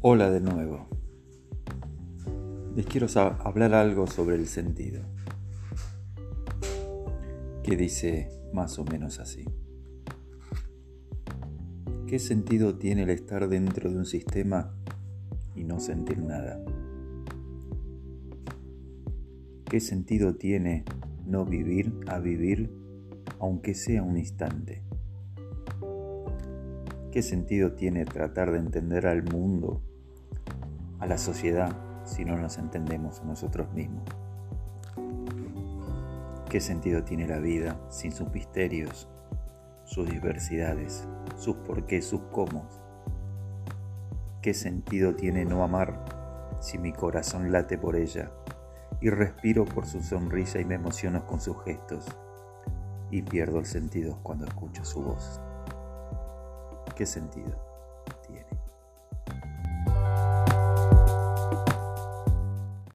Hola de nuevo. Les quiero hablar algo sobre el sentido, que dice más o menos así. ¿Qué sentido tiene el estar dentro de un sistema y no sentir nada? ¿Qué sentido tiene no vivir a vivir aunque sea un instante? ¿Qué sentido tiene tratar de entender al mundo, la sociedad, si no nos entendemos nosotros mismos? ¿Qué sentido tiene la vida sin sus misterios, sus diversidades, sus porqués, sus cómo? ¿Qué sentido tiene no amar si mi corazón late por ella y respiro por su sonrisa y me emociono con sus gestos y pierdo el sentido cuando escucho su voz? ¿Qué sentido?